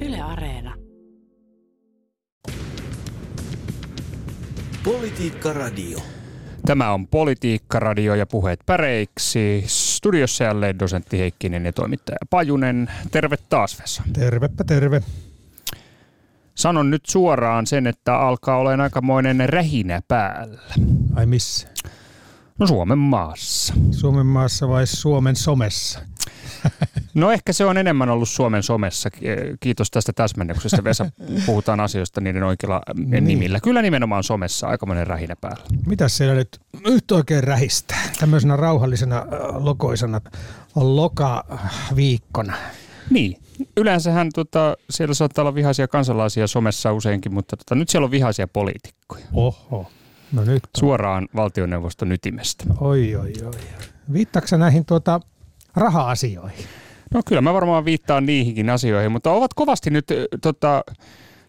Yle Areena. Politiikka Radio. Tämä on Politiikka Radio ja puheet päreiksi. Studiossa jälleen dosentti Heikkinen ja toimittaja Pajunen. Terve taas Vesa. Tervepä terve. Sanon nyt suoraan sen, että alkaa olemaan aikamoinen rähinä päällä. Ai missä? No Suomen maassa. Suomen maassa vai Suomen somessa? No ehkä se on enemmän ollut Suomen somessa. Kiitos tästä täsmennyksestä. Vesa, puhutaan asioista niiden oikeilla niin. nimillä. Kyllä nimenomaan somessa aikamoinen rähinä päällä. Mitä siellä nyt, nyt oikein rähistää? Tämmöisenä rauhallisena, äh, lokoisena lokaviikkona. Niin. Yleensähän tota, siellä saattaa olla vihaisia kansalaisia somessa useinkin, mutta tota, nyt siellä on vihaisia poliitikkoja. Oho. No nyt on. Suoraan valtioneuvoston ytimestä. Oi, oi, oi. Viittaako näihin tuota raha-asioihin? No kyllä mä varmaan viittaan niihinkin asioihin, mutta ovat kovasti nyt tota,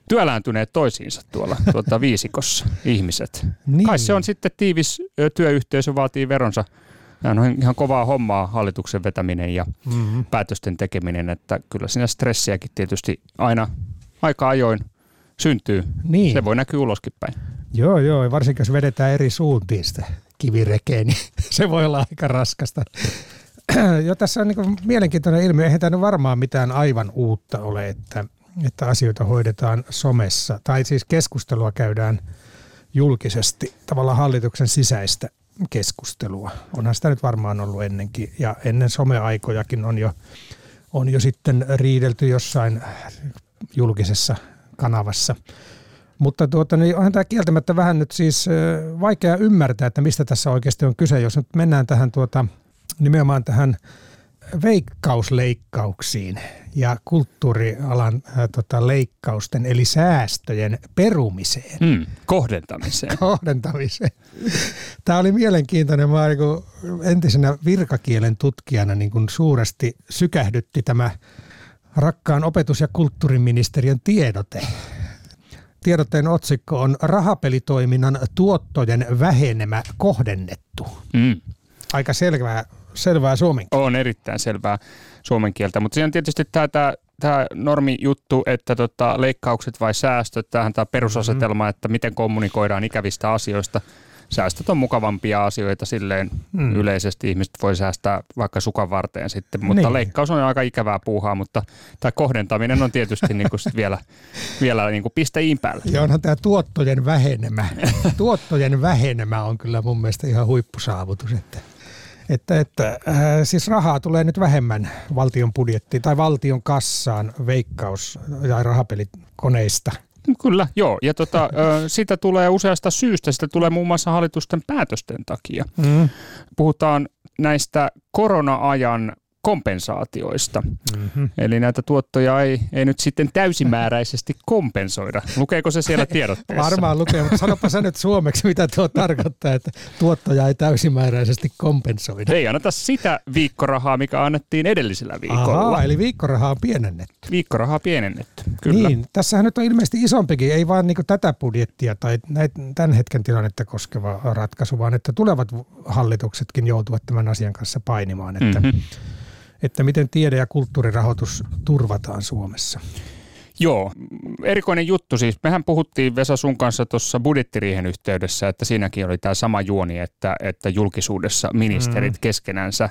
työlääntyneet toisiinsa tuolla tuota, viisikossa ihmiset. Niin. Kai se on sitten tiivis työyhteisö, vaatii veronsa. Nämä on ihan kovaa hommaa hallituksen vetäminen ja Mm-hmm. päätösten tekeminen, että kyllä siinä stressiäkin tietysti aina aika ajoin syntyy. Niin. Se voi näkyä uloskin päin. Joo, joo. Varsinkin jos vedetään eri suuntiin sitä kivirekeä, niin se voi olla aika raskasta. jo tässä on niin mielenkiintoinen ilmiö. Eihän tämä varmaan mitään aivan uutta ole, että, että asioita hoidetaan somessa. Tai siis keskustelua käydään julkisesti, tavallaan hallituksen sisäistä keskustelua. Onhan sitä nyt varmaan ollut ennenkin. Ja ennen someaikojakin on jo, on jo sitten riidelty jossain julkisessa kanavassa. Mutta tuota, niin onhan tämä kieltämättä vähän nyt siis vaikea ymmärtää, että mistä tässä oikeasti on kyse, jos nyt mennään tähän tuota, nimenomaan tähän veikkausleikkauksiin ja kulttuurialan ää, tota, leikkausten eli säästöjen perumiseen, Mm, kohdentamiseen. kohdentamiseen. Tämä oli mielenkiintoinen. Mä niin kuin entisenä virkakielen tutkijana niin kuin suuresti sykähdytti tämä rakkaan opetus- ja kulttuuriministeriön tiedote. Tiedotteen otsikko on rahapelitoiminnan tuottojen vähenemä kohdennettu. Mm. Aika selvää, selvää suomen On erittäin selvää suomen kieltä, mutta siinä on tietysti tämä, tämä, tämä normijuttu, että tota, leikkaukset vai säästöt, tämähän tämä perusasetelma, että miten kommunikoidaan ikävistä asioista. Säästöt on mukavampia asioita silleen Mm. mm. yleisesti. Ihmiset voi säästää vaikka sukan varteen sitten, mutta Niin. leikkaus on aika ikävää puuhaa, mutta tämä kohdentaminen on tietysti niin kuin sit vielä, vielä niin kuin piste iin päällä. Ja onhan tämä tuottojen vähenemä. tuottojen vähenemä on kyllä mun mielestä ihan huippusaavutus. Että, että, että äh, siis rahaa tulee nyt vähemmän valtion budjettiin tai valtion kassaan veikkaus- ja rahapelikoneista. Kyllä, joo. Ja tota, sitä tulee useasta syystä. Sitä tulee muun muassa hallitusten päätösten takia. Mm. Puhutaan näistä korona-ajan kompensaatioista. Mm-hmm. Eli näitä tuottoja ei, ei nyt sitten täysimääräisesti kompensoida. Lukeeko se siellä tiedotteessa? Varmaan lukee, mutta sanopa sä nyt suomeksi, mitä tuo tarkoittaa, että tuottoja ei täysimääräisesti kompensoida. Ei anneta sitä viikkorahaa, mikä annettiin edellisellä viikolla. Ahaa, eli viikkorahaa on pienennetty. Viikkorahaa pienennetty, kyllä. Niin, tässähän nyt on ilmeisesti isompikin, ei vaan niin tätä budjettia tai näit, tämän hetken tilannetta koskeva ratkaisu, vaan että tulevat hallituksetkin joutuvat tämän asian kanssa painimaan, että, mm-hmm. Että miten tiede- ja kulttuurirahoitus turvataan Suomessa. Joo, erikoinen juttu siis. Mehän puhuttiin Vesa sun kanssa tuossa budjettiriihen yhteydessä, että siinäkin oli tämä sama juoni, että, että julkisuudessa ministerit mm. keskenänsä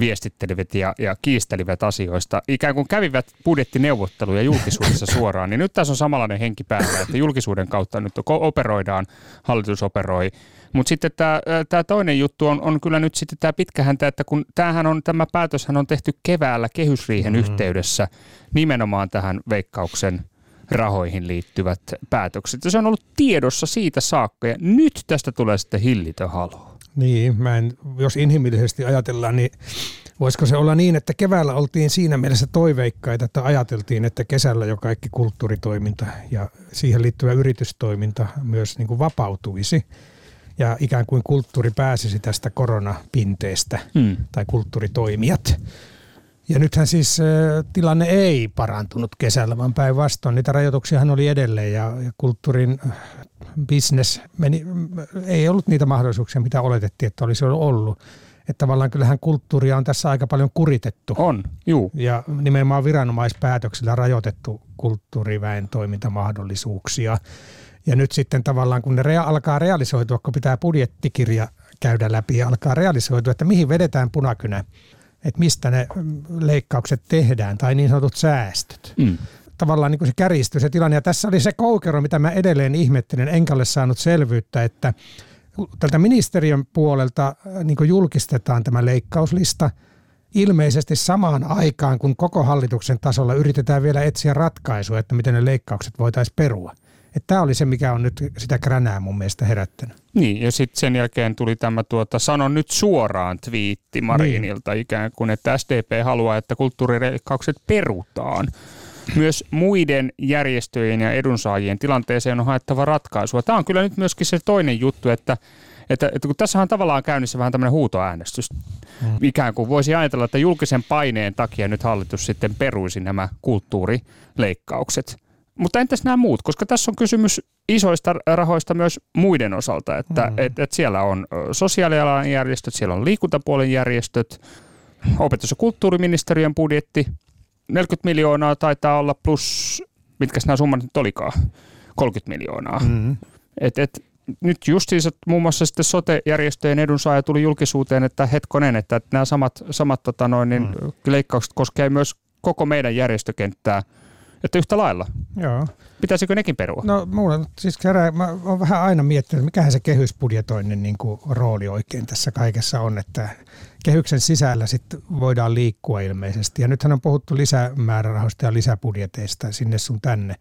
viestittelivät ja, ja kiistelivät asioista. Ikään kuin kävivät budjettineuvotteluja julkisuudessa suoraan. Niin nyt tässä on samanlainen henki päällä, että julkisuuden kautta nyt operoidaan, hallitus operoi. Mutta sitten tämä, toinen juttu on, on kyllä nyt sitten tämä pitkähäntä, että kun tämähän on, tämä päätöshän on tehty keväällä kehysriihen mm. yhteydessä nimenomaan tähän veikkauksen rahoihin liittyvät päätökset. Ja se on ollut tiedossa siitä saakka ja nyt tästä tulee sitten hillitön halo. Niin, mä en, jos inhimillisesti ajatellaan, niin voisiko se olla niin, että keväällä oltiin siinä mielessä toiveikkaita, että ajateltiin, että kesällä jo kaikki kulttuuritoiminta ja siihen liittyvä yritystoiminta myös niin kuin vapautuisi ja ikään kuin kulttuuri pääsisi tästä koronapinteestä Hmm. tai kulttuuritoimijat. Ja nythän siis äh, tilanne ei parantunut kesällä, vaan päinvastoin. Niitä rajoituksiahan oli edelleen ja, ja kulttuurin äh, business meni, ei ollut niitä mahdollisuuksia, mitä oletettiin, että olisi ollut. Että tavallaan kyllähän kulttuuria on tässä aika paljon kuritettu. On, juu. Ja nimenomaan viranomaispäätöksillä rajoitettu kulttuuriväen toimintamahdollisuuksia. Ja nyt sitten tavallaan kun ne rea- alkaa realisoitua, kun pitää budjettikirja käydä läpi ja alkaa realisoitua, että mihin vedetään punakynä, että mistä ne leikkaukset tehdään tai niin sanotut säästöt. Mm. Tavallaan niin kuin se kärjistyy se tilanne. Ja tässä oli se koukero, mitä mä edelleen ihmettelen, enkä ole saanut selvyyttä, että tältä ministeriön puolelta äh, niin julkistetaan tämä leikkauslista ilmeisesti samaan aikaan, kun koko hallituksen tasolla yritetään vielä etsiä ratkaisua, että miten ne leikkaukset voitaisiin perua. Tämä oli se, mikä on nyt sitä kränää mun mielestä herättänyt. Niin, ja sitten sen jälkeen tuli tämä tuota, sano nyt suoraan twiitti Marinilta niin. ikään kuin, että SDP haluaa, että kulttuurileikkaukset perutaan. Myös muiden järjestöjen ja edunsaajien tilanteeseen on haettava ratkaisua. Tämä on kyllä nyt myöskin se toinen juttu, että että, että kun tässä on tavallaan käynnissä vähän tämmöinen huutoäänestys. Mm. Ikään kuin voisi ajatella, että julkisen paineen takia nyt hallitus sitten peruisi nämä kulttuurileikkaukset. Mutta entäs nämä muut, koska tässä on kysymys isoista rahoista myös muiden osalta, että mm. et, et siellä on sosiaalialan järjestöt, siellä on liikuntapuolen järjestöt, opetus- ja kulttuuriministeriön budjetti, 40 miljoonaa taitaa olla plus, mitkä nämä summat nyt olikaan, 30 miljoonaa. Mm. Et, et, nyt justiinsa muun muassa sitten sote-järjestöjen edunsaaja tuli julkisuuteen, että hetkonen, että nämä samat, samat tota noin, niin mm. leikkaukset koskevat myös koko meidän järjestökenttää – että yhtä lailla. Joo. Pitäisikö nekin perua? No mulla siis kerää, mä oon vähän aina miettinyt, mikähän se kehysbudjetoinnin niin kuin rooli oikein tässä kaikessa on, että kehyksen sisällä sitten voidaan liikkua ilmeisesti. Ja nythän on puhuttu lisämäärärahoista ja lisäbudjeteista sinne sun tänne.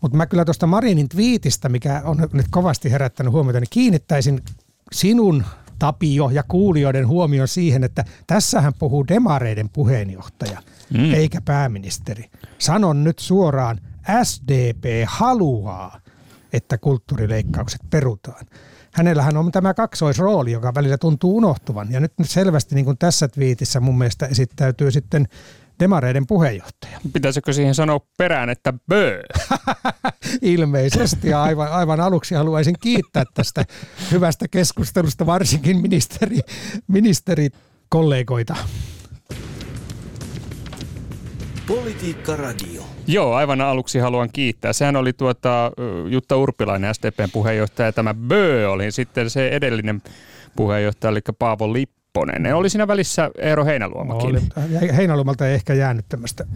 Mutta mä kyllä tuosta Marinin twiitistä, mikä on nyt kovasti herättänyt huomiota, niin kiinnittäisin sinun Tapio ja kuulijoiden huomioon siihen, että tässähän puhuu demareiden puheenjohtaja, mm. eikä pääministeri. Sanon nyt suoraan, SDP haluaa, että kulttuurileikkaukset perutaan. Hänellähän on tämä kaksoisrooli, joka välillä tuntuu unohtuvan. Ja nyt selvästi niin kuin tässä twiitissä mun mielestä esittäytyy sitten demareiden puheenjohtaja. Pitäisikö siihen sanoa perään, että bö? Ilmeisesti. Aivan, aivan aluksi haluaisin kiittää tästä hyvästä keskustelusta, varsinkin ministeri, ministerikollegoita. Politiikka Radio. Joo, aivan aluksi haluan kiittää. Sehän oli tuota, Jutta Urpilainen, SDPn puheenjohtaja. Tämä Bö oli sitten se edellinen puheenjohtaja, eli Paavo Lipponen. Ne oli siinä välissä Eero Heinäluomakin. No, oli. Heinäluomalta ei ehkä jäänyt tämmöistä,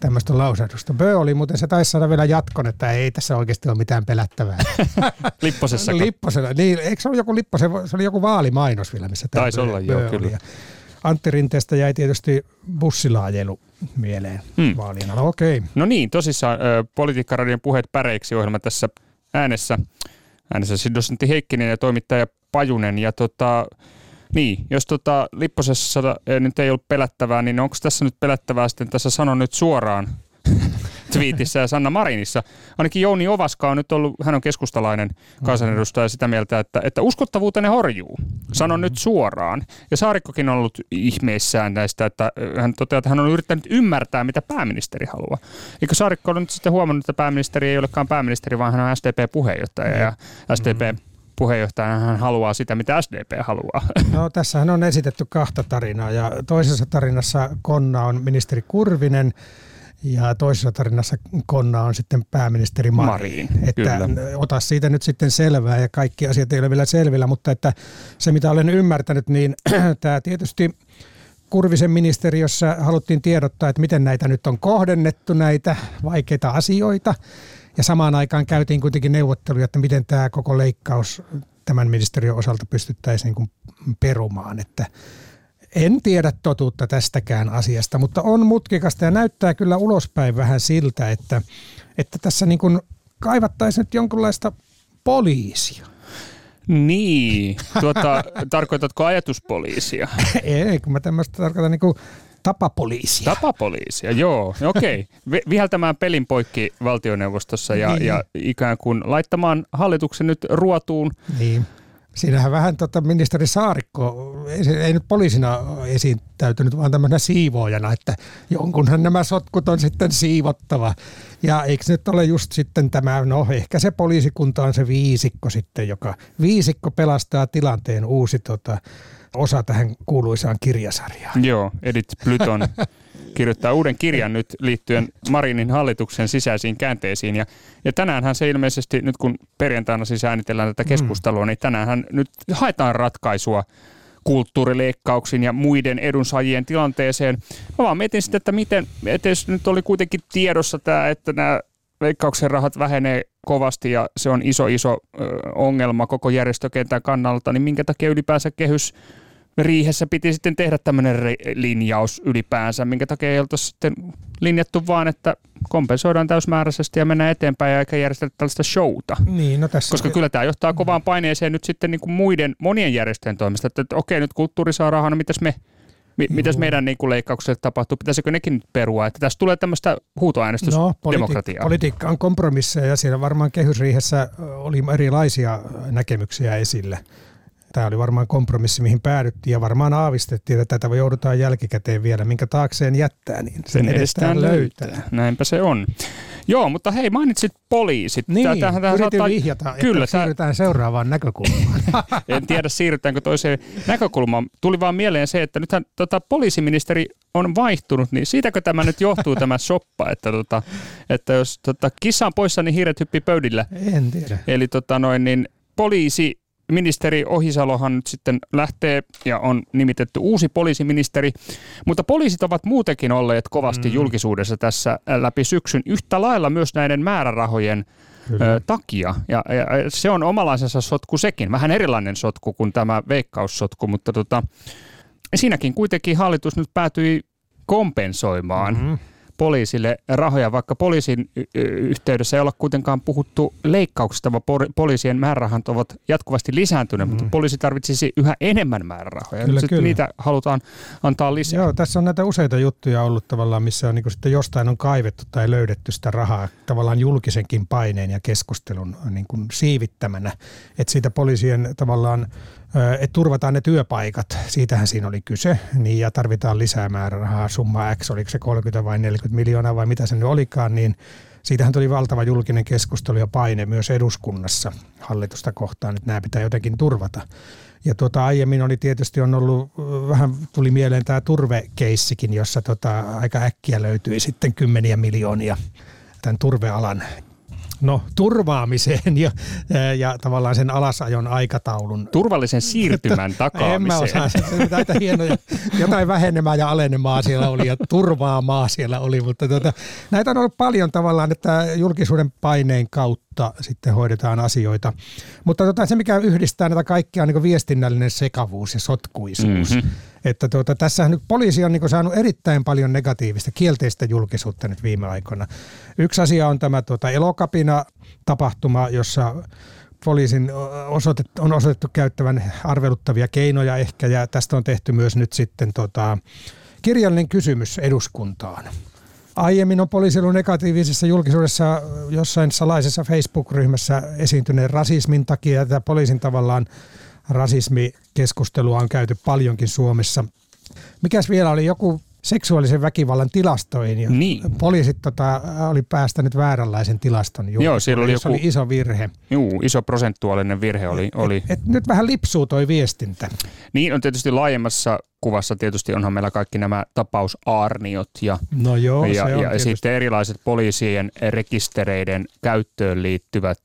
tämmöistä lausahdusta. Bö oli muuten, se taisi saada vielä jatkon, että ei tässä oikeasti ole mitään pelättävää. Lipposessa. Lipposella. Niin, eikö se ollut joku Lippo, se oli joku vaalimainos vielä, missä tämä Taisi olla, joo, kyllä. Antti Rinteestä jäi tietysti bussilaajelu mieleen hmm. vaalien alla. Okei. Okay. No niin, tosissaan Politiikkaradion puheet päreiksi ohjelma tässä äänessä. Äänessä siis dosentti Heikkinen ja toimittaja Pajunen. Ja tota, niin, jos tota Lipposessa nyt ei ollut pelättävää, niin onko tässä nyt pelättävää sitten tässä sanon nyt suoraan twiitissä ja Sanna Marinissa. Ainakin Jouni Ovaska on nyt ollut, hän on keskustalainen kansanedustaja sitä mieltä, että, että uskottavuutenne horjuu. Sanon nyt suoraan. Ja Saarikkokin on ollut ihmeissään näistä, että hän toteaa, että hän on yrittänyt ymmärtää, mitä pääministeri haluaa. Eikö Saarikko ole nyt sitten huomannut, että pääministeri ei olekaan pääministeri, vaan hän on SDP-puheenjohtaja ja SDP mm-hmm puheenjohtajana hän haluaa sitä, mitä SDP haluaa. No tässähän on esitetty kahta tarinaa ja toisessa tarinassa Konna on ministeri Kurvinen ja toisessa tarinassa Konna on sitten pääministeri Marin. Marin että kyllä. ota siitä nyt sitten selvää ja kaikki asiat ei ole vielä selvillä, mutta että se mitä olen ymmärtänyt, niin tämä tietysti Kurvisen ministeriössä haluttiin tiedottaa, että miten näitä nyt on kohdennettu, näitä vaikeita asioita. Ja samaan aikaan käytiin kuitenkin neuvotteluja, että miten tämä koko leikkaus tämän ministeriön osalta pystyttäisiin niin perumaan. Että en tiedä totuutta tästäkään asiasta, mutta on mutkikasta ja näyttää kyllä ulospäin vähän siltä, että, että tässä niin kuin kaivattaisiin nyt jonkunlaista poliisia. Niin, tuota, tarkoitatko ajatuspoliisia? Ei, kun mä tämmöistä tarkoitan niin kuin Tapapoliisia. Tapapoliisia, joo. Okei. Okay. Viheltämään pelin poikki valtioneuvostossa ja, niin. ja ikään kuin laittamaan hallituksen nyt ruotuun. Niin. Siinähän vähän tota ministeri Saarikko, ei, ei nyt poliisina esittäytynyt, vaan tämmöisenä siivoojana, että jonkunhan nämä sotkut on sitten siivottava. Ja eikö nyt ole just sitten tämä, no ehkä se poliisikunta on se viisikko sitten, joka viisikko pelastaa tilanteen uusi tota, osa tähän kuuluisaan kirjasarjaan. Joo, Edith Plyton kirjoittaa uuden kirjan nyt liittyen Marinin hallituksen sisäisiin käänteisiin. Ja, ja tänäänhän se ilmeisesti, nyt kun perjantaina siis äänitellään tätä mm. keskustelua, mm. niin tänäänhän nyt haetaan ratkaisua kulttuurileikkauksiin ja muiden edunsaajien tilanteeseen. Mä vaan mietin sitten, että miten, että jos nyt oli kuitenkin tiedossa tämä, että nämä leikkauksen rahat vähenee kovasti ja se on iso, iso ongelma koko järjestökentän kannalta, niin minkä takia ylipäänsä kehys riihessä piti sitten tehdä tämmöinen linjaus ylipäänsä, minkä takia ei oltu sitten linjattu vaan, että kompensoidaan täysmääräisesti ja mennään eteenpäin eikä järjestetä tällaista showta. Niin, no tässä Koska kyllä tämä johtaa kovaan paineeseen nyt sitten niin kuin muiden monien järjestöjen toimesta, että, että okei nyt kulttuuri saa rahaa, no mitäs me Mi- mitäs meidän niin kuin leikkaukset tapahtuu? Pitäisikö nekin nyt perua? Että tässä tulee tämmöistä huutoäänestysdemokratiaa. No, politi- politiikka on kompromisseja ja siellä varmaan kehysriihessä oli erilaisia näkemyksiä esille. Tämä oli varmaan kompromissi, mihin päädyttiin ja varmaan aavistettiin, että tätä joudutaan jälkikäteen vielä, minkä taakseen jättää, niin sen, sen edestään löytää. löytää. Näinpä se on. Joo, mutta hei, mainitsit poliisit. Niin, tähän, tähän saattaa... vihjata, Kyllä, että siirrytään seuraavaan näkökulmaan. en tiedä, siirrytäänkö toiseen näkökulmaan. Tuli vaan mieleen se, että nythän tota, poliisiministeri on vaihtunut, niin siitäkö tämä nyt johtuu tämä soppa, että, tota, että jos tota, kissa on poissa, niin hiiret hyppii pöydillä. En tiedä. Eli tota, noin, niin poliisi ministeri Ohisalohan nyt sitten lähtee ja on nimitetty uusi poliisiministeri, mutta poliisit ovat muutenkin olleet kovasti mm. julkisuudessa tässä läpi syksyn yhtä lailla myös näiden määrärahojen Kyllä. takia. Ja, ja se on omalaisensa sotku sekin, vähän erilainen sotku kuin tämä veikkaussotku, mutta tota, siinäkin kuitenkin hallitus nyt päätyi kompensoimaan mm-hmm poliisille rahoja, vaikka poliisin yhteydessä ei olla kuitenkaan puhuttu leikkauksista, vaan poliisien määrärahat ovat jatkuvasti lisääntyneet, mm. mutta poliisi tarvitsisi yhä enemmän määrärahoja. Kyllä, kyllä. niitä halutaan antaa lisää. Joo, tässä on näitä useita juttuja ollut tavallaan, missä on niin sitten jostain on kaivettu tai löydetty sitä rahaa tavallaan julkisenkin paineen ja keskustelun niin kuin siivittämänä. Että siitä poliisien tavallaan että turvataan ne työpaikat, siitähän siinä oli kyse, niin ja tarvitaan lisää määrärahaa, summa X, oliko se 30 vai 40 miljoonaa vai mitä se nyt olikaan, niin siitähän tuli valtava julkinen keskustelu ja paine myös eduskunnassa hallitusta kohtaan, että nämä pitää jotenkin turvata. Ja tuota, aiemmin oli tietysti on ollut, vähän tuli mieleen tämä turvekeissikin, jossa tota, aika äkkiä löytyi sitten kymmeniä miljoonia tämän turvealan no, turvaamiseen ja, ja tavallaan sen alasajon aikataulun. Turvallisen siirtymän takaamiseen. En mä osaa, se, näitä hienoja, jotain vähenemää ja alenemaa siellä oli ja turvaamaa siellä oli, mutta tuota, näitä on ollut paljon tavallaan, että julkisuuden paineen kautta sitten hoidetaan asioita. Mutta tota, se, mikä yhdistää näitä kaikkia on niin viestinnällinen sekavuus ja sotkuisuus. Mm-hmm. Että tuota, tässähän nyt poliisi on niin saanut erittäin paljon negatiivista, kielteistä julkisuutta nyt viime aikoina. Yksi asia on tämä tuota, elokapina tapahtuma, jossa poliisin osoitet, on osoitettu käyttävän arveluttavia keinoja ehkä, ja tästä on tehty myös nyt sitten tota, kirjallinen kysymys eduskuntaan. Aiemmin on poliisi ollut negatiivisessa julkisuudessa jossain salaisessa Facebook-ryhmässä esiintyneen rasismin takia, tätä poliisin tavallaan rasismikeskustelua on käyty paljonkin Suomessa. Mikäs vielä oli joku seksuaalisen väkivallan tilastoihin. Ja niin. Poliisit tota, oli päästänyt vääränlaisen tilaston. Joo, siellä oli, joku, oli iso virhe. Juu, iso prosentuaalinen virhe oli. Et, oli. Et, et nyt vähän lipsuu toi viestintä. Niin on tietysti laajemmassa kuvassa tietysti onhan meillä kaikki nämä tapausaarniot ja, no joo, ja, ja, ja sitten erilaiset poliisien rekistereiden käyttöön liittyvät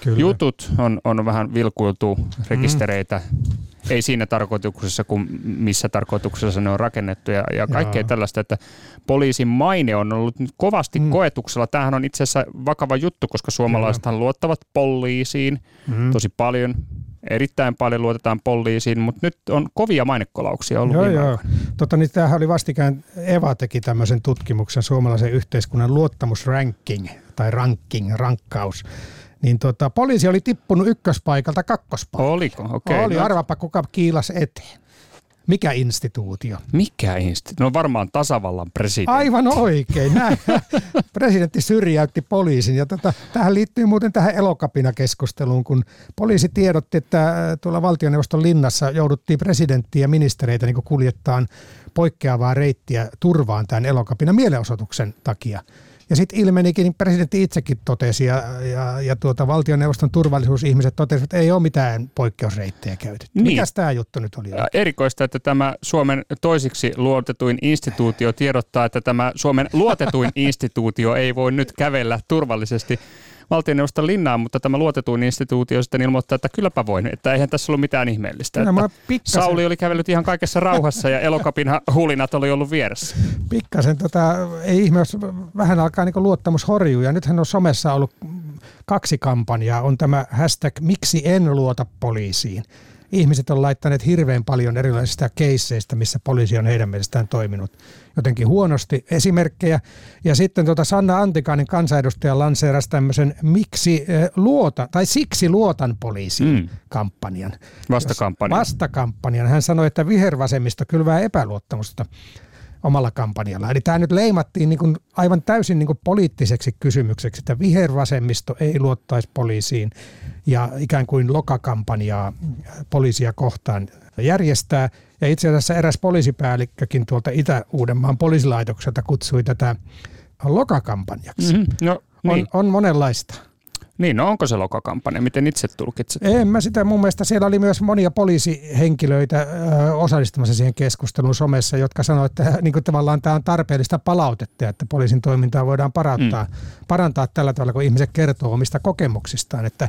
Kyllä. jutut on, on vähän vilkuiltu rekistereitä. Mm ei siinä tarkoituksessa kuin missä tarkoituksessa ne on rakennettu ja, ja kaikkea Jaa. tällaista, että poliisin maine on ollut nyt kovasti mm. koetuksella. Tämähän on itse asiassa vakava juttu, koska suomalaisethan luottavat poliisiin mm. tosi paljon. Erittäin paljon luotetaan poliisiin, mutta nyt on kovia mainekolauksia ollut Joo, joo. Totta, niin tämähän oli vastikään, Eva teki tämmöisen tutkimuksen, suomalaisen yhteiskunnan luottamusranking tai ranking, rankkaus niin tota, poliisi oli tippunut ykköspaikalta kakkospaikalta. Oliko? Okei. Okay, oli, no. arvapa kuka kiilas eteen. Mikä instituutio? Mikä instituutio? No varmaan tasavallan presidentti. Aivan oikein. Näin. Presidentti syrjäytti poliisin. Ja tota, tähän liittyy muuten tähän elokapina-keskusteluun, kun poliisi tiedotti, että äh, tuolla valtioneuvoston linnassa jouduttiin presidenttiä ja ministereitä niin kuljettaan poikkeavaa reittiä turvaan tämän elokapina mielenosoituksen takia. Ja sitten ilmenikin, niin presidentti itsekin totesi ja, ja, ja tuota, valtioneuvoston turvallisuusihmiset totesivat, että ei ole mitään poikkeusreittejä käytetty. Niin. Mikäs tämä juttu nyt oli? Erikoista, että tämä Suomen toisiksi luotetuin instituutio tiedottaa, että tämä Suomen luotetuin instituutio ei voi nyt kävellä turvallisesti valtioneuvoston linnaan, mutta tämä luotetuin instituutio sitten ilmoittaa, että kylläpä voin, että eihän tässä ollut mitään ihmeellistä. No, pikkasen... Sauli oli kävellyt ihan kaikessa rauhassa ja elokapin hulinat oli ollut vieressä. Pikkasen, tota, ei ihme, jos vähän alkaa niin luottamus horjuu ja nythän on somessa ollut kaksi kampanjaa. On tämä hashtag miksi en luota poliisiin ihmiset on laittaneet hirveän paljon erilaisista keisseistä, missä poliisi on heidän mielestään toiminut jotenkin huonosti esimerkkejä. Ja sitten tuota Sanna Antikainen kansanedustaja lanseerasi tämmöisen miksi eh, luota, tai siksi luotan poliisiin mm. kampanjan. Vastakampanjan. Vastakampanjan. Hän sanoi, että vihervasemmisto kylvää epäluottamusta omalla kampanjalla. Eli tämä nyt leimattiin niin kuin aivan täysin niin kuin poliittiseksi kysymykseksi, että vihervasemmisto ei luottaisi poliisiin ja ikään kuin lokakampanjaa poliisia kohtaan järjestää. Ja itse asiassa eräs poliisipäällikkökin tuolta Itä-Uudenmaan poliisilaitokselta kutsui tätä lokakampanjaksi. Mm-hmm. No, niin. on, on monenlaista. Niin, no onko se lokakampanja? Miten itse tulkitset? En mä sitä. Mun mielestä siellä oli myös monia poliisihenkilöitä ö, osallistumassa siihen keskusteluun somessa, jotka sanoivat, että niin kuin tavallaan tämä on tarpeellista palautetta, että poliisin toimintaa voidaan parantaa, mm. parantaa tällä tavalla, kun ihmiset kertoo omista kokemuksistaan. Että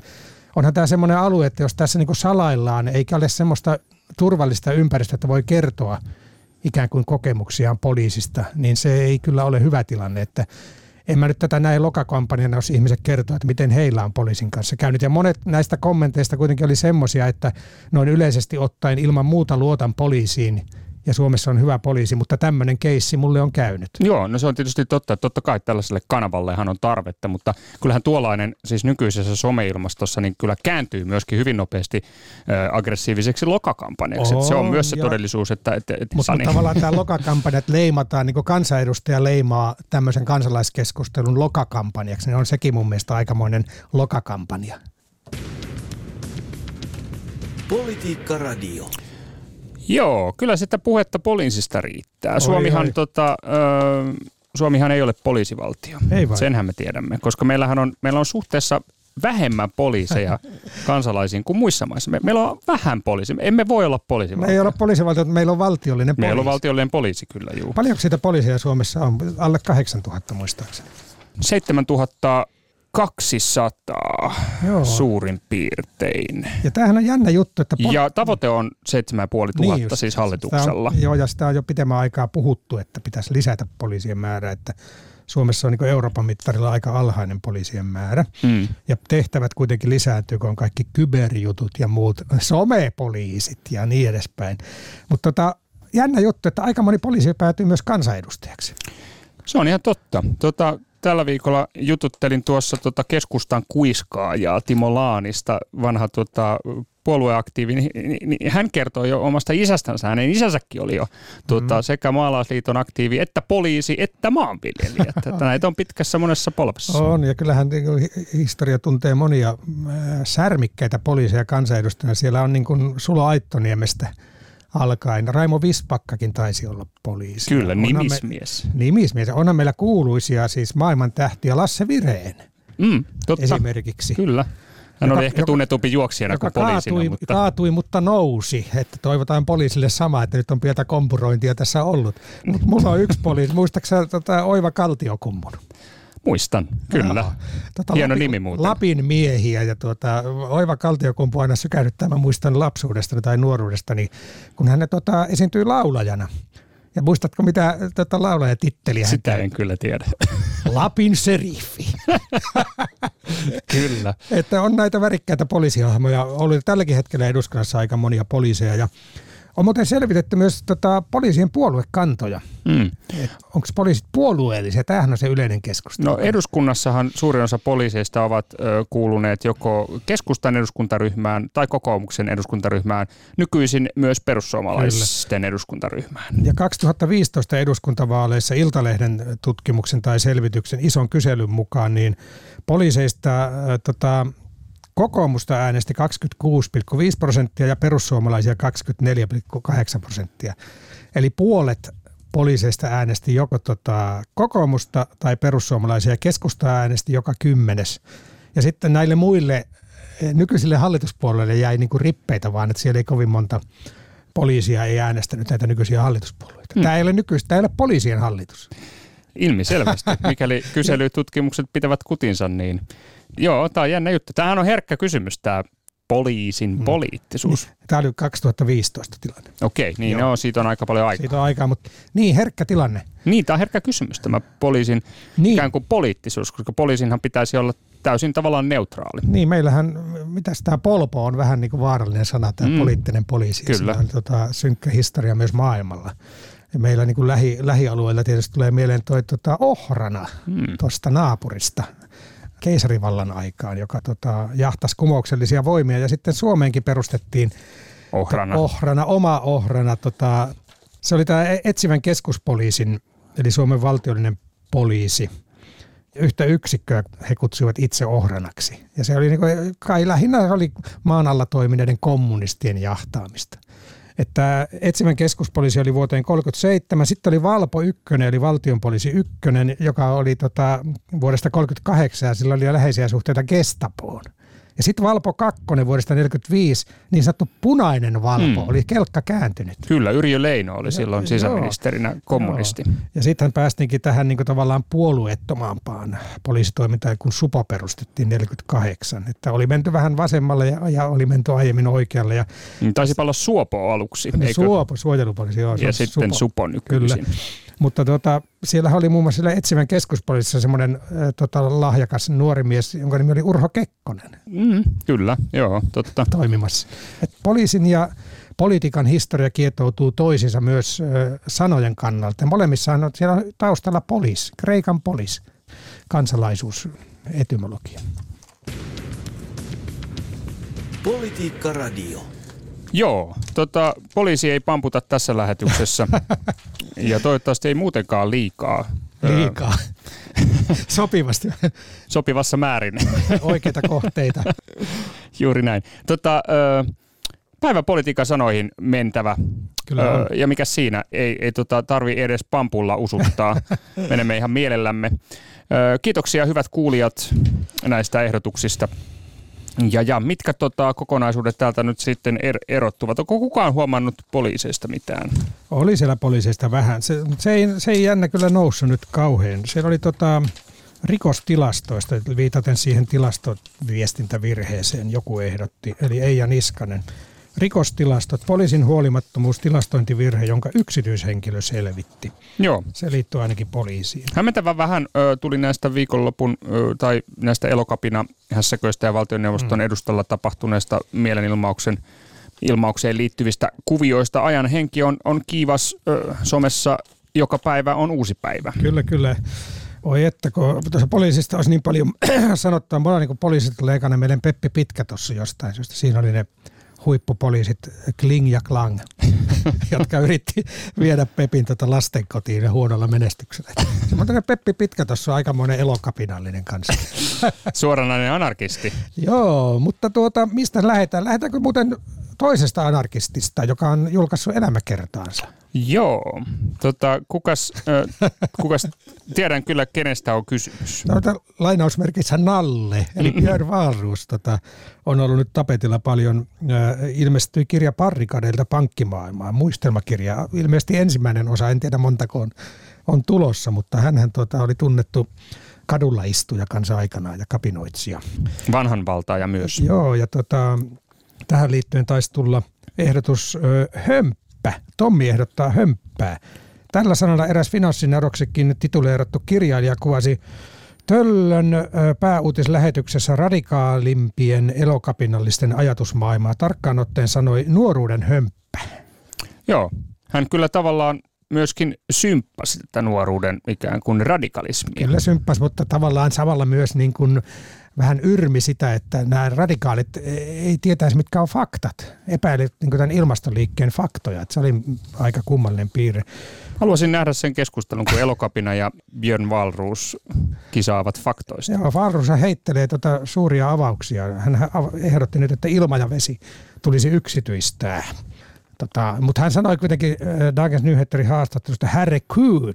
onhan tämä semmoinen alue, että jos tässä niin kuin salaillaan, eikä ole semmoista turvallista ympäristöä, että voi kertoa ikään kuin kokemuksiaan poliisista, niin se ei kyllä ole hyvä tilanne, että en mä nyt tätä näin lokakampanjana, jos ihmiset kertoo, että miten heillä on poliisin kanssa käynyt. Ja monet näistä kommenteista kuitenkin oli semmoisia, että noin yleisesti ottaen ilman muuta luotan poliisiin ja Suomessa on hyvä poliisi, mutta tämmöinen keissi mulle on käynyt. Joo, no se on tietysti totta, että totta kai tällaiselle kanavallehan on tarvetta, mutta kyllähän tuollainen siis nykyisessä someilmastossa niin kyllä kääntyy myöskin hyvin nopeasti äh, aggressiiviseksi lokakampanjaksi. Se on myös se joo. todellisuus, että... että, että mutta Sani... tavallaan tämä lokakampanjat leimataan, niin kuin kansanedustaja leimaa tämmöisen kansalaiskeskustelun lokakampanjaksi, niin on sekin mun mielestä aikamoinen lokakampanja. Politiikka Radio. Joo, kyllä sitä puhetta poliisista riittää. Oi, Suomihan, oi. Tota, ö, Suomihan ei ole poliisivaltio. Ei vai. Senhän me tiedämme, koska meillähän on, meillä on suhteessa vähemmän poliiseja kansalaisiin kuin muissa maissa. Me, meillä on vähän poliisi. Emme voi olla poliisivaltio. Me ei olla poliisivaltio, mutta meillä on valtiollinen poliisi. Meillä on valtiollinen poliisi kyllä, juu. Paljonko siitä poliisia Suomessa on? Alle 8000 muistaakseni. 7000 200 Joo. suurin piirtein. Ja tämähän on jännä juttu. Että pol- ja tavoite on 7500 niin siis hallituksella. On, joo, ja sitä on jo pitemmän aikaa puhuttu, että pitäisi lisätä poliisien määrää, että Suomessa on niin Euroopan mittarilla aika alhainen poliisien määrä. Mm. Ja tehtävät kuitenkin lisääntyy, kun on kaikki kyberjutut ja muut somepoliisit ja niin edespäin. Mutta tota, jännä juttu, että aika moni poliisi päätyy myös kansanedustajaksi. Se on ihan totta. Tota, tällä viikolla jututtelin tuossa tota keskustan kuiskaajaa Timo Laanista, vanha tota, puolueaktiivi, niin, niin, niin hän kertoi jo omasta isästänsä, hänen isänsäkin oli jo tuota, mm. sekä maalaisliiton aktiivi, että poliisi, että maanviljelijä. Että näitä on pitkässä monessa polvessa. On, ja kyllähän niin historia tuntee monia särmikkäitä poliiseja kansanedustajia. Siellä on niin kuin Sulo Aittoniemestä – alkaen. Raimo Vispakkakin taisi olla poliisi. Kyllä, nimismies. Me, nimismies. Onhan meillä kuuluisia siis maailman tähtiä Lasse Vireen mm, totta. esimerkiksi. Kyllä. Hän joka, oli ehkä tunnetumpi juoksijana kuin poliisina. Kaatui, mutta... kaatui, mutta nousi. Että toivotaan poliisille sama, että nyt on pientä kompurointia tässä ollut. Mutta mulla on yksi poliisi. Muistaaksä tota, Oiva Kaltiokummun? Muistan, kyllä. No, tota, Hieno Lapin, nimi muuten. Lapin miehiä ja tuota, Oiva Kaltiokumpu aina sykähdyttää, mä muistan lapsuudesta tai nuoruudestani, kun hän tota, esiintyi laulajana. Ja muistatko mitä tota, laulajatitteliä Sitä en kyllä tiedä. Lapin seriffi. kyllä. Että on näitä värikkäitä poliisihahmoja. Oli tälläkin hetkellä eduskunnassa aika monia poliiseja ja On muuten selvitetty myös tota, poliisien puoluekantoja. Mm. Onko poliisit puolueellisia? Tämähän on se yleinen keskustelu. No eduskunnassahan suurin osa poliiseista ovat ö, kuuluneet joko keskustan eduskuntaryhmään tai kokoomuksen eduskuntaryhmään, nykyisin myös perussuomalaisten Kyllä. eduskuntaryhmään. Ja 2015 eduskuntavaaleissa Iltalehden tutkimuksen tai selvityksen ison kyselyn mukaan, niin poliiseista äh, tota, Kokoomusta äänesti 26,5 prosenttia ja perussuomalaisia 24,8 prosenttia. Eli puolet poliiseista äänesti joko tota kokoomusta tai perussuomalaisia. Keskusta äänesti joka kymmenes. Ja sitten näille muille eh, nykyisille hallituspuolueille jäi niin kuin rippeitä vaan, että siellä ei kovin monta poliisia ei äänestänyt näitä nykyisiä hallituspuolueita. Hmm. Tämä ei ole nykyistä, tämä ei ole poliisien hallitus. Ilmiselvästi, mikäli kyselytutkimukset pitävät kutinsa, niin Joo, tämä on jännä juttu. Tämähän on herkkä kysymys, tämä poliisin hmm. poliittisuus. Niin, tämä oli 2015 tilanne. Okei, niin no, siitä on aika paljon aikaa. Siitä on aikaa, mutta niin herkkä tilanne. Niin, tämä on herkkä kysymys, tämä poliisin niin. ikään kuin poliittisuus, koska poliisinhan pitäisi olla täysin tavallaan neutraali. Niin, meillähän, mitä tämä polpo on vähän niin kuin vaarallinen sana, tämä mm. poliittinen poliisi. Kyllä. Sillä on tota, synkkä historia myös maailmalla. Meillä niin kuin lähi, lähialueilla tietysti tulee mieleen toi tota, ohrana mm. tuosta naapurista, keisarivallan aikaan, joka tota, jahtasi kumouksellisia voimia. Ja sitten Suomeenkin perustettiin ohrana, ohrana oma ohrana. Tota, se oli tämä etsivän keskuspoliisin, eli Suomen valtiollinen poliisi. Yhtä yksikköä he kutsuivat itse ohranaksi. Ja se oli niin kuin, kai lähinnä oli maan alla toimineiden kommunistien jahtaamista että etsivän keskuspoliisi oli vuoteen 1937, sitten oli Valpo 1, eli valtionpoliisi 1, joka oli tota, vuodesta 1938 ja sillä oli läheisiä suhteita Gestapoon. Ja sitten Valpo 2 vuodesta 1945, niin sanottu punainen Valpo, hmm. oli kelkka kääntynyt. Kyllä, Yrjö Leino oli silloin sisäministerinä joo, kommunisti. Joo. Ja sitten päästiinkin tähän niin tavallaan puolueettomampaan poliisitoimintaan, kun SUPO perustettiin 48. Että oli menty vähän vasemmalle ja, ja oli menty aiemmin oikealle. Ja, niin Taisi olla Suopo aluksi, eikö? Suopo, suojelupoliisi, joo. Ja sitten Supo, Supo nykyisin. Kyllä. Mutta tota, siellä oli muun muassa siellä etsivän keskuspoliisissa semmoinen äh, tota, lahjakas nuori mies, jonka nimi oli Urho Kekkonen. Mm, kyllä, joo, totta. Toimimassa. Et poliisin ja politiikan historia kietoutuu toisiinsa myös äh, sanojen kannalta. Molemmissa on siellä taustalla polis, kreikan polis, kansalaisuus, etymologia. Politiikka Radio. Joo, tota, poliisi ei pamputa tässä lähetyksessä ja toivottavasti ei muutenkaan liikaa. Liikaa. Sopivasti. Sopivassa määrin. Oikeita kohteita. Juuri näin. Tota, päiväpolitiikan sanoihin mentävä. Kyllä ja mikä siinä, ei, ei tota, tarvi edes pampulla usuttaa. Menemme ihan mielellämme. Kiitoksia hyvät kuulijat näistä ehdotuksista. Ja, ja mitkä tota, kokonaisuudet täältä nyt sitten er, erottuvat? Onko kukaan huomannut poliiseista mitään? Oli siellä poliiseista vähän. Se, se, ei, se ei jännä kyllä noussut nyt kauhean. Siellä oli tota, rikostilastoista, viitaten siihen tilastoviestintävirheeseen joku ehdotti, eli Eija Niskanen – rikostilastot, poliisin huolimattomuus, tilastointivirhe, jonka yksityishenkilö selvitti. Joo. Se liittyy ainakin poliisiin. Hämmentävän vähän ö, tuli näistä viikonlopun ö, tai näistä elokapina hässäköistä ja valtioneuvoston mm. edustalla tapahtuneesta mielenilmauksen ilmaukseen liittyvistä kuvioista. Ajan henki on, on kiivas ö, somessa, joka päivä on uusi päivä. Kyllä, kyllä. Oi että, kun tuossa poliisista olisi niin paljon sanottua. Mulla on niin poliisit leikannut meidän Peppi Pitkä tuossa jostain syystä. Siinä oli ne huippupoliisit Kling ja Klang, jotka yritti viedä Pepin tota lastenkotiin ja huonolla menestyksellä. Mutta Peppi Pitkä tuossa on aikamoinen elokapinallinen kanssa. Suoranainen anarkisti. Joo, mutta tuota, mistä lähdetään? Lähdetäänkö muuten toisesta anarkistista, joka on julkaissut elämäkertaansa? Joo, tota, kukas, äh, kukas, tiedän kyllä kenestä on kysymys. No, lainausmerkissä Nalle, eli Björn Wahlroos tota, on ollut nyt tapetilla paljon. Äh, ilmestyi kirja Parrikadeilta pankkimaailmaan, muistelmakirja. Ilmeisesti ensimmäinen osa, en tiedä montako on, on tulossa, mutta hän tota, oli tunnettu kadulla istuja kanssa aikanaan ja kapinoitsija. Vanhan valtaaja myös. Joo, ja tota, tähän liittyen taisi tulla ehdotus ö, hömp hömppä. Tommi ehdottaa hömppää. Tällä sanalla eräs finanssineuroksikin tituleerattu kirjailija kuvasi Töllön pääuutislähetyksessä radikaalimpien elokapinallisten ajatusmaailmaa. Tarkkaan otteen sanoi nuoruuden hömppä. Joo, hän kyllä tavallaan myöskin symppasi tätä nuoruuden ikään kuin radikalismia. Kyllä symppas, mutta tavallaan samalla myös niin kuin vähän yrmi sitä, että nämä radikaalit ei tietäisi, mitkä on faktat. Epäili niin tämän ilmastoliikkeen faktoja. Että se oli aika kummallinen piirre. Haluaisin nähdä sen keskustelun, kun Elokapina ja Björn Valruus kisaavat faktoista. Joo, Valruus heittelee tuota suuria avauksia. Hän ehdotti nyt, että ilma ja vesi tulisi yksityistää. Tota, mutta hän sanoi kuitenkin äh, Dagens Nyheterin haastattelusta, herregud,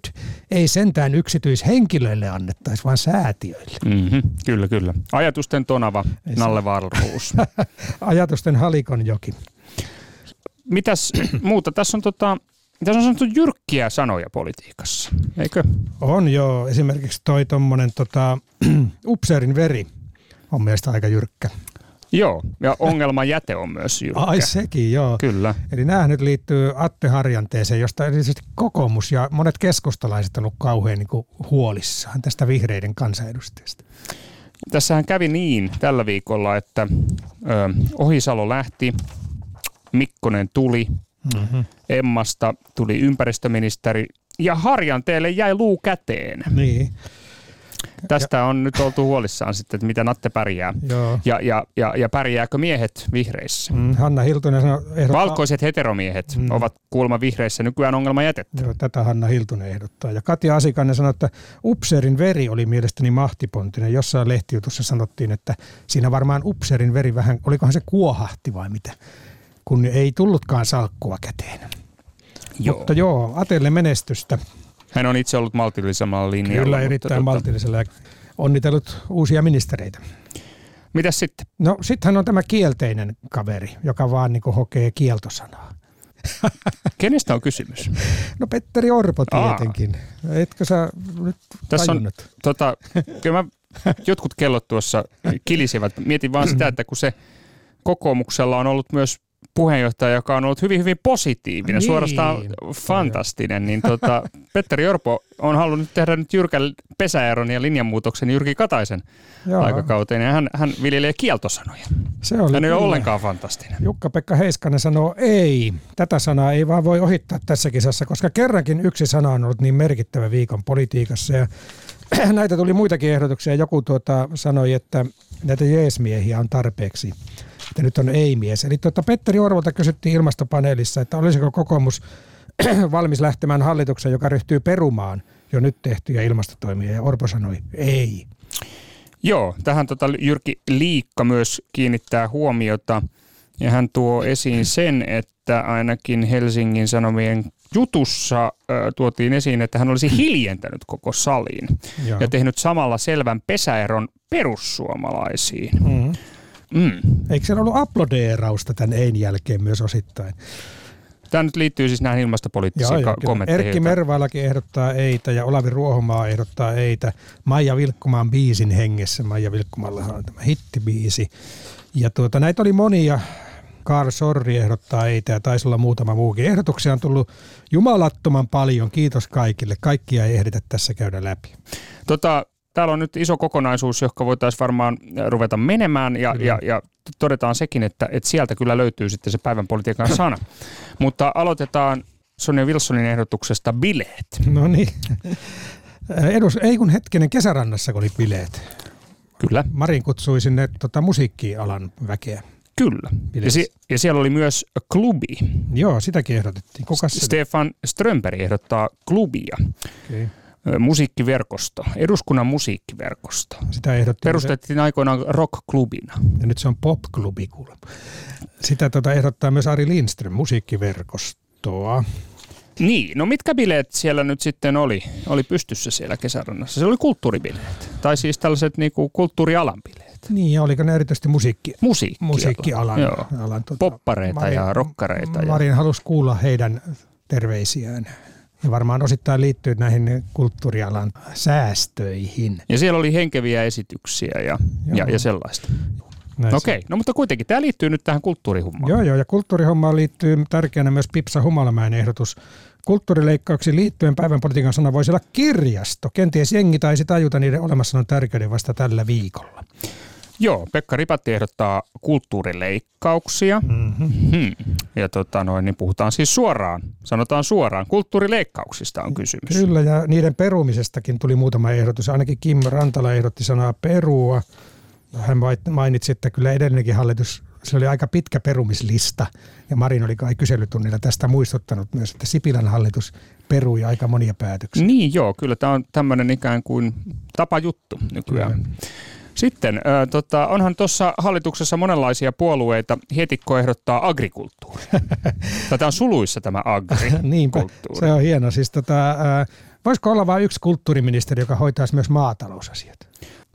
ei sentään yksityishenkilöille annettaisi, vaan säätiöille. Mm-hmm, kyllä, kyllä. Ajatusten tonava, ei Nalle Valruus. Ajatusten halikon joki. Mitäs muuta? Tässä on tota, tässä on sanottu jyrkkiä sanoja politiikassa, eikö? On joo. Esimerkiksi toi tommonen tota, upseerin veri on mielestäni aika jyrkkä. Joo, ja ongelmajäte on myös jyrkkä. Ai sekin, joo. Kyllä. Eli nämä nyt liittyy Atte Harjanteeseen, josta erityisesti kokoomus ja monet keskustalaiset on ollut kauhean niin huolissaan tästä vihreiden kansanedustajasta. Tässähän kävi niin tällä viikolla, että ö, Ohisalo lähti, Mikkonen tuli, mm-hmm. Emmasta tuli ympäristöministeri ja Harjanteelle jäi luu käteen. Niin. Tästä on nyt oltu huolissaan sitten, että miten Atte pärjää. Joo. Ja, ja, ja, ja pärjääkö miehet vihreissä? Mm, Hanna Hiltunen sanoi... Ehdottaa... Valkoiset heteromiehet mm. ovat kuulma vihreissä nykyään ongelma jätetty. Joo, tätä Hanna Hiltunen ehdottaa. Ja Katja Asikainen sanoi, että Upserin veri oli mielestäni mahtipontinen. Jossain lehtijutussa sanottiin, että siinä varmaan Upserin veri vähän, olikohan se kuohahti vai mitä, kun ei tullutkaan salkkua käteen. Joo. Mutta joo, Atelle menestystä. Hän on itse ollut maltillisemmalla linjalla. Kyllä, erittäin mutta, maltillisella ja onnitellut uusia ministereitä. Mitäs sitten? No sittenhän on tämä kielteinen kaveri, joka vaan niin hokee kieltosanaa. Kenestä on kysymys? No Petteri Orpo tietenkin. Aa. Etkö sä nyt Tässä tajunnut? on, tota, kyllä mä, jotkut kellot tuossa kilisivät. Mietin vaan sitä, että kun se kokoomuksella on ollut myös puheenjohtaja, joka on ollut hyvin, hyvin positiivinen, niin. suorastaan fantastinen, niin tota, Petteri Orpo on halunnut tehdä nyt jyrkän pesäeron ja linjanmuutoksen Jyrki Kataisen Joo. aikakauteen, ja hän, hän viljelee kieltosanoja. Se oli hän ei ole ollenkaan fantastinen. Jukka-Pekka Heiskanen sanoo ei. Tätä sanaa ei vaan voi ohittaa tässä kisassa, koska kerrankin yksi sana on ollut niin merkittävä viikon politiikassa, ja näitä tuli muitakin ehdotuksia. Joku tuota sanoi, että näitä jeesmiehiä on tarpeeksi että nyt on ei-mies. Eli tuota Petteri Orvolta kysyttiin ilmastopaneelissa, että olisiko kokoomus valmis lähtemään hallituksen, joka ryhtyy perumaan jo nyt tehtyjä ilmastotoimia, ja Orpo sanoi ei. Joo, tähän tota Jyrki Liikka myös kiinnittää huomiota, ja hän tuo esiin sen, että ainakin Helsingin Sanomien jutussa tuotiin esiin, että hän olisi hiljentänyt koko saliin Joo. ja tehnyt samalla selvän pesäeron perussuomalaisiin. Mm-hmm. Mm. Eikö siellä ollut aplodeerausta tämän ein jälkeen myös osittain? Tämä nyt liittyy siis näihin ilmastopoliittisiin joo, kommentteihin. Erkki Mervailakin ehdottaa eitä ja Olavi Ruohomaa ehdottaa eitä. Maija Vilkkumaan biisin hengessä. Maija Vilkkumallahan on tämä hittibiisi. Ja tuota, näitä oli monia. Karl Sorri ehdottaa eitä ja taisi olla muutama muukin. Ehdotuksia on tullut jumalattoman paljon. Kiitos kaikille. Kaikkia ei ehditä tässä käydä läpi. Tota, täällä on nyt iso kokonaisuus, joka voitaisiin varmaan ruveta menemään ja, ja, ja todetaan sekin, että, että sieltä kyllä löytyy sitten se päivän politiikan sana. Mutta aloitetaan Sonja Wilsonin ehdotuksesta bileet. No niin. Edus, ei kun hetkinen kesärannassa kun oli bileet. Kyllä. Marin kutsui sinne tota, musiikkialan väkeä. Kyllä. Ja, si- ja siellä oli myös klubi. Joo, sitäkin ehdotettiin. Kuka Stefan Strömberg ehdottaa klubia. Okay musiikkiverkosto, eduskunnan musiikkiverkosto. Sitä ehdottiin Perustettiin se... aikoinaan rockklubina. Ja nyt se on popklubi kuulemma. Sitä tota ehdottaa myös Ari Lindström, musiikkiverkostoa. Niin, no mitkä bileet siellä nyt sitten oli, oli pystyssä siellä kesärannassa? Se oli kulttuuribileet, tai siis tällaiset niinku kulttuurialan bileet. Niin, ja oliko ne erityisesti musiikki, musiikki musiikkialan? Joo. Alan, tuota, Poppareita Marin, ja rokkareita. Marin ja... halusi kuulla heidän terveisiään ja varmaan osittain liittyy näihin kulttuurialan säästöihin. Ja siellä oli henkeviä esityksiä ja, ja, ja sellaista. Okei, no mutta kuitenkin tämä liittyy nyt tähän kulttuurihommaan. Joo, joo, ja kulttuurihommaan liittyy tärkeänä myös Pipsa Humalamäen ehdotus. Kulttuurileikkauksiin liittyen päivän politiikan sana voisi olla kirjasto. Kenties jengi taisi tajuta niiden olemassaolon tärkeyden vasta tällä viikolla. Joo, Pekka Ripatti ehdottaa kulttuurileikkauksia. Mm-hmm. Hmm. Ja tota noin, niin puhutaan siis suoraan, sanotaan suoraan, kulttuurileikkauksista on kysymys. Kyllä, ja niiden perumisestakin tuli muutama ehdotus. Ainakin Kim Rantala ehdotti sanaa perua. Hän mainitsi, että kyllä edellinenkin hallitus, se oli aika pitkä perumislista. Ja Marin oli kai kyselytunnilla tästä muistuttanut myös, että Sipilän hallitus perui aika monia päätöksiä. Niin joo, kyllä tämä on tämmöinen ikään kuin tapajuttu nykyään. Kyllä. Sitten, äh, tota, onhan tuossa hallituksessa monenlaisia puolueita. Hietikko ehdottaa agrikulttuuri. Tätä on suluissa tämä agrikulttuuri. se on hieno. Siis tota, äh, voisiko olla vain yksi kulttuuriministeri, joka hoitaisi myös maatalousasiat?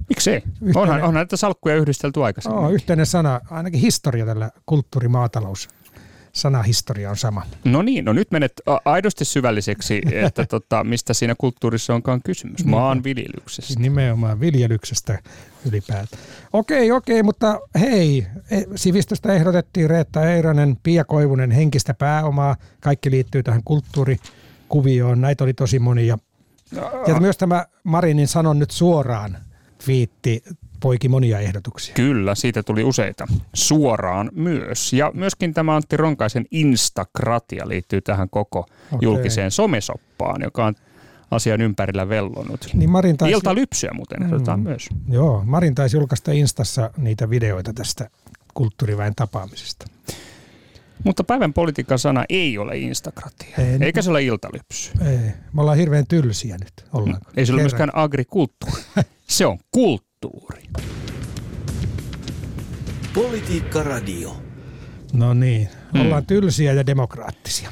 Miksei? Yhteinen, onhan, onhan näitä salkkuja yhdistelty aikaisemmin. Oh, yhteinen sana, ainakin historia tällä kulttuurimaatalous sanahistoria on sama. No niin, no nyt menet aidosti syvälliseksi, että tota, mistä siinä kulttuurissa onkaan kysymys. Niin. Maanviljelyksestä. Nimenomaan viljelyksestä ylipäätään. Okei, okei, mutta hei, e, sivistystä ehdotettiin Reetta Eiranen, Pia Koivunen, henkistä pääomaa. Kaikki liittyy tähän kulttuurikuvioon. Näitä oli tosi monia. Ja myös tämä Marinin sanon nyt suoraan viitti poiki monia ehdotuksia. Kyllä, siitä tuli useita. Suoraan myös. Ja myöskin tämä Antti Ronkaisen Instakratia liittyy tähän koko okay. julkiseen somesoppaan, joka on asian ympärillä vellonut. Niin Marin taisi... Iltalypsyä muuten ehdotetaan mm, myös. Joo, Marin taisi julkaista Instassa niitä videoita tästä kulttuuriväen tapaamisesta. Mutta päivän politiikan sana ei ole instakratia, ei, eikä se ole iltalypsy. Ei, me ollaan hirveän tylsiä nyt, ollaanko? Ei se ole myöskään agrikulttuuri. se on kulttuuri. Politiikka Radio. No niin, ollaan mm. tylsiä ja demokraattisia.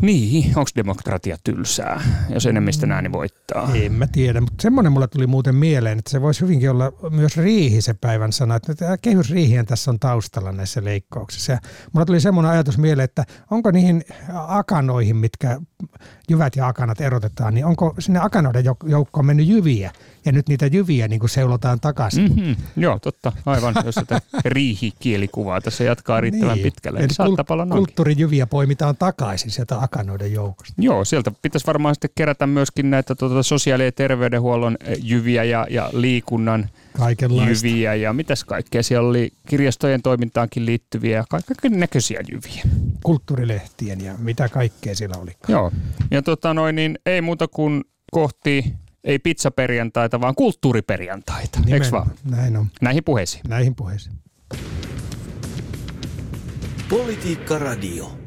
Niin, onko demokratia tylsää, jos enemmistön ääni voittaa? En mä tiedä, mutta semmoinen mulle tuli muuten mieleen, että se voisi hyvinkin olla myös riihi se päivän sana. Että tämä kehysriihien tässä on taustalla näissä leikkauksissa. Ja mulla tuli semmoinen ajatus mieleen, että onko niihin akanoihin, mitkä jyvät ja akanat erotetaan, niin onko sinne akanoiden joukkoon mennyt jyviä? Ja nyt niitä jyviä niin kuin seulotaan takaisin. Mm-hmm. Joo, totta. Aivan, jos sitä riihikielikuvaa tässä jatkaa riittävän niin. pitkälle. Niin saattaa kult- kulttuurijyviä poimitaan takaisin sieltä akanoiden joukosta. Joo, sieltä pitäisi varmaan sitten kerätä myöskin näitä tuota, sosiaali- ja terveydenhuollon eh, jyviä ja, ja liikunnan jyviä ja mitäs kaikkea. Siellä oli kirjastojen toimintaankin liittyviä kaiken näköisiä jyviä. Kulttuurilehtien ja mitä kaikkea siellä oli. Joo, ja tota noin, niin ei muuta kuin kohti ei pizzaperjantaita, vaan kulttuuriperjantaita. Eikö vaan? Näin on. Näihin puheisiin. Näihin puheisiin. Politiikka Radio.